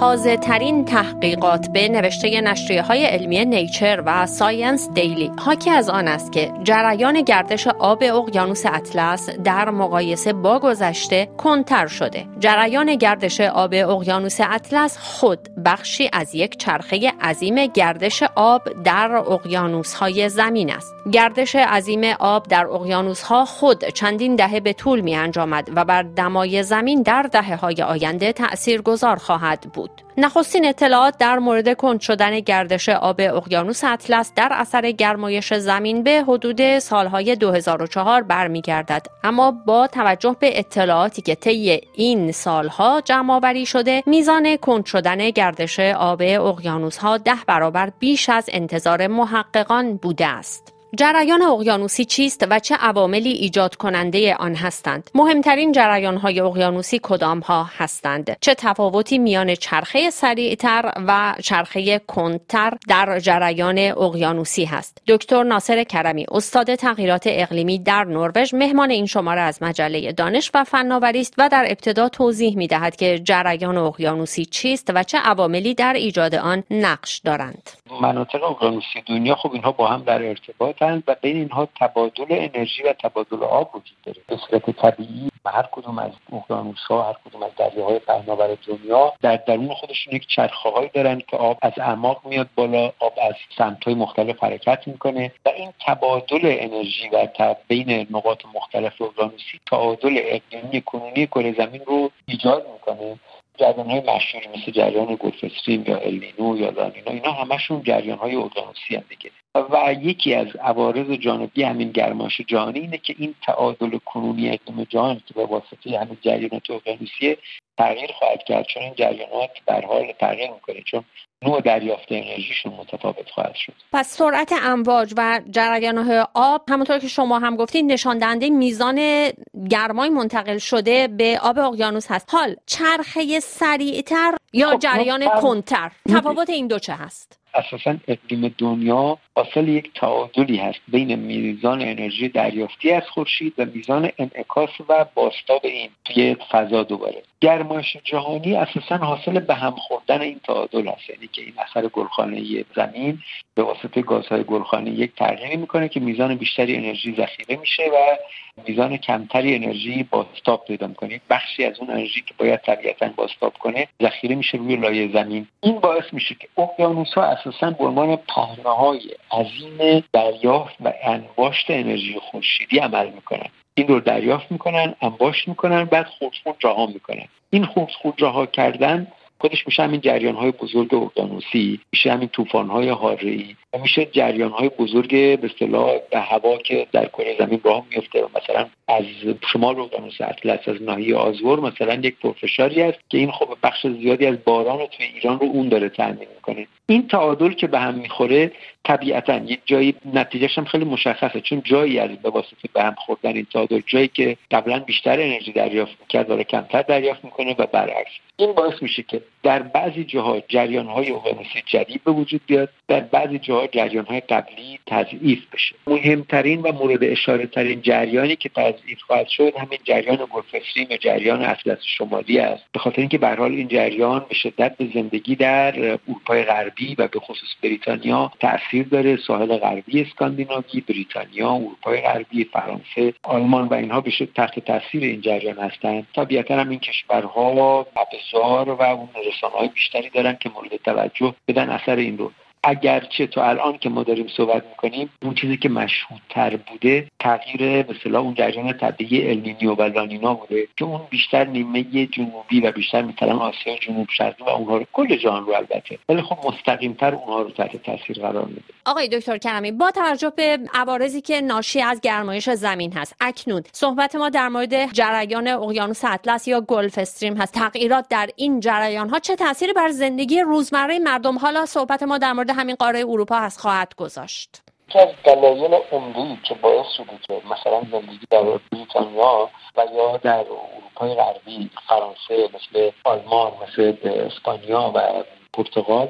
تازه ترین تحقیقات به نوشته نشریه های علمی نیچر و ساینس دیلی حاکی از آن است که جریان گردش آب اقیانوس اطلس در مقایسه با گذشته کندتر شده. جریان گردش آب اقیانوس اطلس خود بخشی از یک چرخه عظیم گردش آب در اقیانوس های زمین است. گردش عظیم آب در اقیانوس ها خود چندین دهه به طول می انجامد و بر دمای زمین در دهه های آینده تأثیر گذار خواهد بود. نخستین اطلاعات در مورد کند شدن گردش آب اقیانوس اطلس در اثر گرمایش زمین به حدود سالهای 2004 برمیگردد. اما با توجه به اطلاعاتی که طی این سالها جمع آوری شده میزان کند شدن گردش آب اقیانوس ها ده برابر بیش از انتظار محققان بوده است. جریان اقیانوسی چیست و چه عواملی ایجاد کننده آن هستند؟ مهمترین جریان های اقیانوسی کدام ها هستند؟ چه تفاوتی میان چرخه سریعتر و چرخه کندتر در جریان اقیانوسی هست؟ دکتر ناصر کرمی استاد تغییرات اقلیمی در نروژ مهمان این شماره از مجله دانش و فناوری است و در ابتدا توضیح می دهد که جریان اقیانوسی چیست و چه عواملی در ایجاد آن نقش دارند. مناطق اقیانوسی دنیا خب اینها با هم در ارتباط و بین اینها تبادل انرژی و تبادل آب وجود داره. به صورت طبیعی هر کدوم از اقیانوس ها هر کدوم از دریاهای پهناور دنیا در درون خودشون یک چرخه هایی دارن که آب از اعماق میاد بالا آب از سمت های مختلف حرکت می‌کنه و این تبادل انرژی و بین نقاط مختلف اقیانوسی تعادل اقلیمی کنونی کره زمین رو ایجاد می‌کنه. جریان های مشهوری مثل جریان گلفستریم یا النینو یا لانینا اینا همشون جریان های اقیانوسی هم دیگه. و یکی از عوارض جانبی همین گرمایش جهانی اینه که این تعادل کنونی اقلیم جهان که به واسطه همین جریانات اقیانوسی تغییر خواهد کرد چون این جریانات در حال تغییر می‌کنه چون نوع دریافت انرژیشون متفاوت خواهد شد. پس سرعت امواج و جریان آب همونطور که شما هم گفتید نشان دهنده میزان گرمای منتقل شده به آب اقیانوس هست. حال چرخه سریعتر یا خب جریان کنتر تفاوت این دو چه هست؟ اساسا اقلیم دنیا حاصل یک تعادلی هست بین میزان انرژی دریافتی از خورشید و میزان انعکاس و باستاب این توی فضا دوباره. گرمایش جهانی اساسا حاصل به هم خوردن این تعادل هست. یعنی که این اثر گلخانه زمین به واسطه گازهای گلخانه یک تغییری می‌کنه که میزان بیشتری انرژی ذخیره میشه و میزان کمتری انرژی باستاب پیدا می‌کنه. بخشی از اون انرژی که باید طبیعتا باستاب کنه ذخیره میشه روی لایه زمین. این باعث میشه که اقیانوس ها اساسا به عنوان های عظیم دریافت و انباشت انرژی خورشیدی عمل می‌کنن. این رو دریافت می‌کنن انباشت می‌کنن بعد خود خود رها می‌کنن. این خود خود رها کردن خودش میشه همین جریان های بزرگ اقیانوسی میشه همین طوفان های ای و میشه جریان های بزرگ به اصطلاح به هوا که در کره زمین راه میفته و مثلا از شمال اقیانوس اطلس از ناحیه آزور مثلا یک پرفشاری است که این خب بخش زیادی از باران رو توی ایران رو اون داره تامین می‌کنه. این تعادل که به هم می‌خوره طبیعتا یک جایی نتیجهش هم خیلی مشخصه چون جایی از به واسطه به هم خوردن این تعادل جایی که قبلا بیشتر انرژی دریافت می‌کرد داره کمتر دریافت می‌کنه و برعکس. این باعث میشه که در بعضی جاها جریان های اقیانوسی جدید به وجود بیاد در بعضی جاها جریان های قبلی تضعیف بشه. مهمترین و مورد اشاره ترین جریانی که تضعیف خواهد شد همین جریان گلفستریم یا جریان اطلس شمالی است. به خاطر اینکه به حال این جریان به شدت به زندگی در اروپای غربی و به خصوص بریتانیا تاثیر داره. ساحل غربی اسکاندیناوی بریتانیا اروپای غربی فرانسه آلمان و اینها به تحت تاثیر این جریان هستند. طبیعتا هم این کشورها ابزار و اون رسانه بیشتری دارن که مورد توجه بدن اثر این رو. اگرچه تا الان که ما داریم صحبت می‌کنیم اون چیزی که مشهودتر بوده تغییر مثلا اون جریان طبیعی النینیو و لانینا بوده که اون بیشتر نیمه جنوبی و بیشتر مثلا آسیا جنوب شرقی و اونها رو کل جهان رو البته. ولی خب مستقیمتر اونها رو تحت تاثیر قرار میده. آقای دکتر کرمی با توجه به عوارضی که ناشی از گرمایش زمین هست اکنون صحبت ما در مورد جریان اقیانوس اطلس یا گلف استریم هست. تغییرات در این جریان ها چه تأثیری بر زندگی روزمره مردم؟ حالا صحبت ما در مورد همین قاره اروپا هست خواهد گذاشت. یکی از دلایل عمده که باعث شده که مثلا زندگی در بریتانیا و یا در اروپای غربی فرانسه مثل آلمان مثل اسپانیا و پرتغال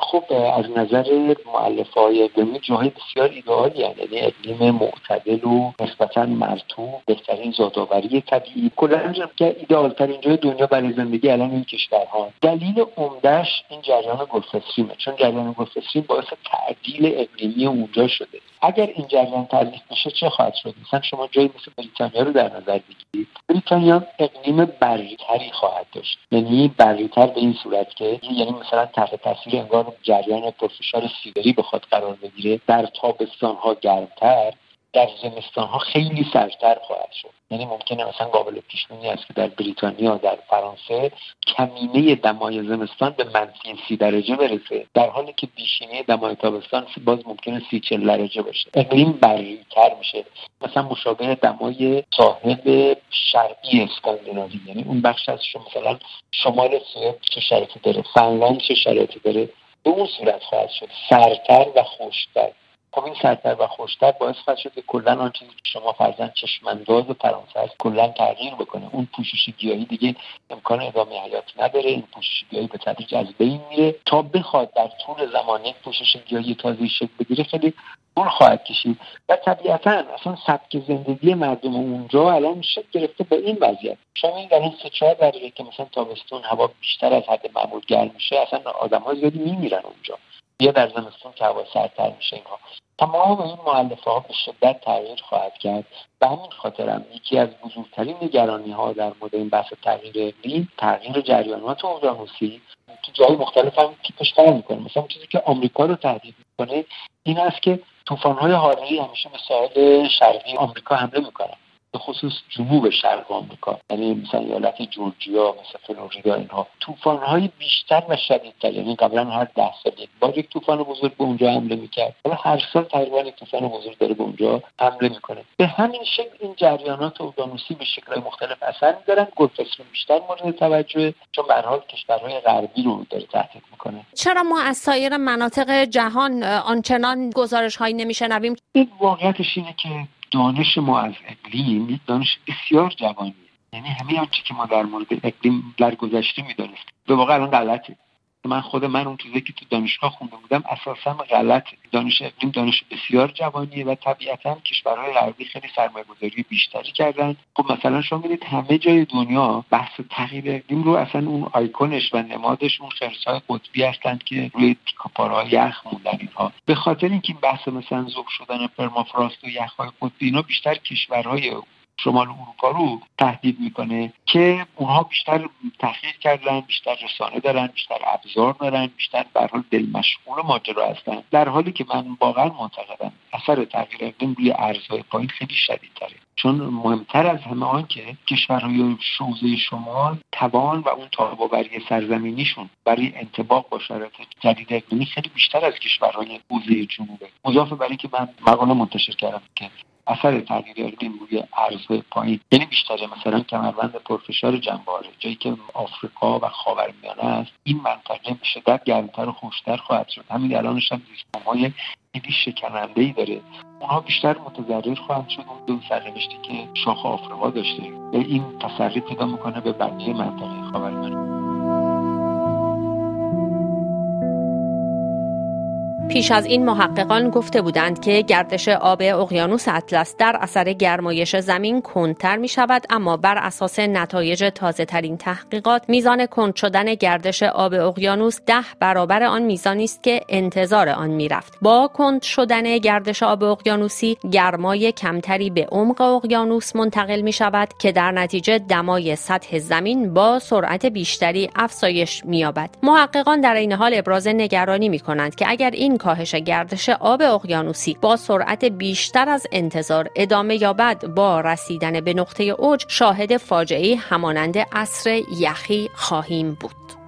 خب از نظر معلف های اقلیمی جاهای بسیار ایدئالی یعنی اقلیم معتدل و نسبتا مرتوب بهترین زادآوری طبیعی. کلا که ایدئال ترین جای دنیا برای زندگی الان این کشورها دلیل عمدهش این جریان گلفستریمه چون جریان گلفستریم باعث تعدیل اقلیمی اونجا شده. اگر این جریان تعریف بشه چه خواهد شد؟ مثلا شما جایی مثل بریتانیا رو در نظر بگیرید. بریتانیا اقلیم بریتری خواهد داشت. یعنی بریتر به این صورت که یعنی مثلا تحت تاثیر انگار جریان پرفشار سیبری بخواد قرار بگیره. در تابستان ها گرمتر در زمستان ها خیلی سردتر خواهد شد. یعنی ممکنه مثلا قابل پیش است که در بریتانیا در فرانسه کمینه دمای زمستان به منفی سی درجه برسه. در حالی که بیشینه دمای تابستان باز ممکنه سی چل درجه باشه. اقلیم بریتر میشه. مثلا مشابه دمای ساحل شرقی اسکاندیناوی. یعنی اون بخش از مثلا شمال سوئد چه شرایطی داره؟ فنلاند چه شرایطی داره؟ به اون صورت خواهد شد. سرتر و خوشتر خب این سرتر و خوشتر باعث خواهد شد که کلا آن چیزی که شما فرزن چشمانداز فرانسه هست کلا تغییر بکنه. اون پوشش گیاهی دیگه امکان ادامه حیات نداره. این پوشش گیاهی به تدریج از بین میره. تا بخواد در طول زمان یک پوشش گیاهی تازه شکل بگیره خیلی طول خواهد کشید. و طبیعتا اصلا سبک زندگی مردم اونجا الان شکل گرفته به این وضعیت. شما این در این سه چهار دقیقه که مثلا تابستون هوا بیشتر از حد معمول گرم میشه اصلا آدم ها زیادی میمیرن اونجا. یا در زمستون که هوا سردتر میشه اینها. تمام این معلفه ها به شدت تغییر خواهد کرد. به همین خاطرم یکی از بزرگترین نگرانی ها در مورد این بحث تغییر اقلیم تغییر جریانات اقیانوسی تو جای مختلف هم تیپش می‌کنه. مثلا چیزی که آمریکا رو تهدید می‌کنه این است که طوفان های همیشه به ساحل شرقی آمریکا حمله می‌کنن. به خصوص جنوب شرق آمریکا. یعنی مثلا ایالت جورجیا مثل فلوریدا اینها. طوفان های بیشتر و شدیدتر. یعنی قبلا هر ده سال یک بار یک طوفان بزرگ به اونجا حمله می‌کرد. حالا هر سال تقریبا یک طوفان بزرگ داره به اونجا حمله می‌کنه. به همین شکل این جریانات اقیانوسی به شکل مختلف اثر میدارن. گلفستون بیشتر مورد توجه چون به حال کشورهای غربی رو داره تهدید می‌کنه. چرا ما از سایر مناطق جهان آنچنان گزارش هایی نمیشنویم؟ این واقعیتش اینه که دانش ما از اقلیم یک دانش بسیار جوانیه. یعنی همه آنچه که ما در مورد اقلیم در گذشته می‌دانستیم به واقع الان غلطه. من خود من اون چیزی که تو دانشگاه خونده بودم اساسا غلط دانش اقلیم دانش بسیار جوانیه و طبیعتا کشورهای غربی خیلی سرمایه گذاری بیشتری کردن. خب مثلا شما می‌دید همه جای دنیا بحث تغییر اقلیم رو اصلا اون آیکونش و نمادش اون خرسهای قطبی هستند که روی تیکاپارهای یخ موندن اینها. به خاطر اینکه این بحث مثلا ذوب شدن پرمافراست و یخهای قطبی اینا بیشتر کشورهای شمال اروپا رو تهدید می‌کنه که اونها بیشتر تحقیق کردن بیشتر رسانه دارن بیشتر ابزار دارن بیشتر به حال دل مشغول ماجرا هستن. در حالی که من واقعا معتقدم اثر تغییر اقلیم روی ارزهای پایین خیلی شدیدتره. چون مهمتر از همه آن که کشورهای شوزه شمال توان و اون تاباوری سرزمینیشون برای انتباق با شرایط جدید اقلیمی خیلی بیشتر از کشورهای حوزه جنوبه. مضافه برای که من مقاله منتشر کردم که اثر تغییر اقلیم روی ارز پایین. یعنی بیشتر مثلا کمربند پرفشار جنباره جایی که آفریقا و خاورمیانه است. این منطقه به شدت گرمتر و خوشتر خواهد شد. همین الانش هم های خیلی شکننده ای داره. اونها بیشتر متضرر خواهند شد اون دو سرنوشتی که شاخ آفریقا داشته. این تسری پیدا می‌کنه به بقیه منطقه خاورمیانه. پیش از این محققان گفته بودند که گردش آب اقیانوس اطلس در اثر گرمایش زمین کندتر می شود اما بر اساس نتایج تازه ترین تحقیقات میزان کند شدن گردش آب اقیانوس ده برابر آن میزانی است که انتظار آن می رفت. با کند شدن گردش آب اقیانوسی گرمای کمتری به عمق اقیانوس منتقل می شود که در نتیجه دمای سطح زمین با سرعت بیشتری افزایش می یابد. محققان در این حال ابراز نگرانی می کنند که اگر این کاهش گردش آب اقیانوسی با سرعت بیشتر از انتظار ادامه یابد با رسیدن به نقطه اوج شاهد فاجعه همانند عصر یخی خواهیم بود.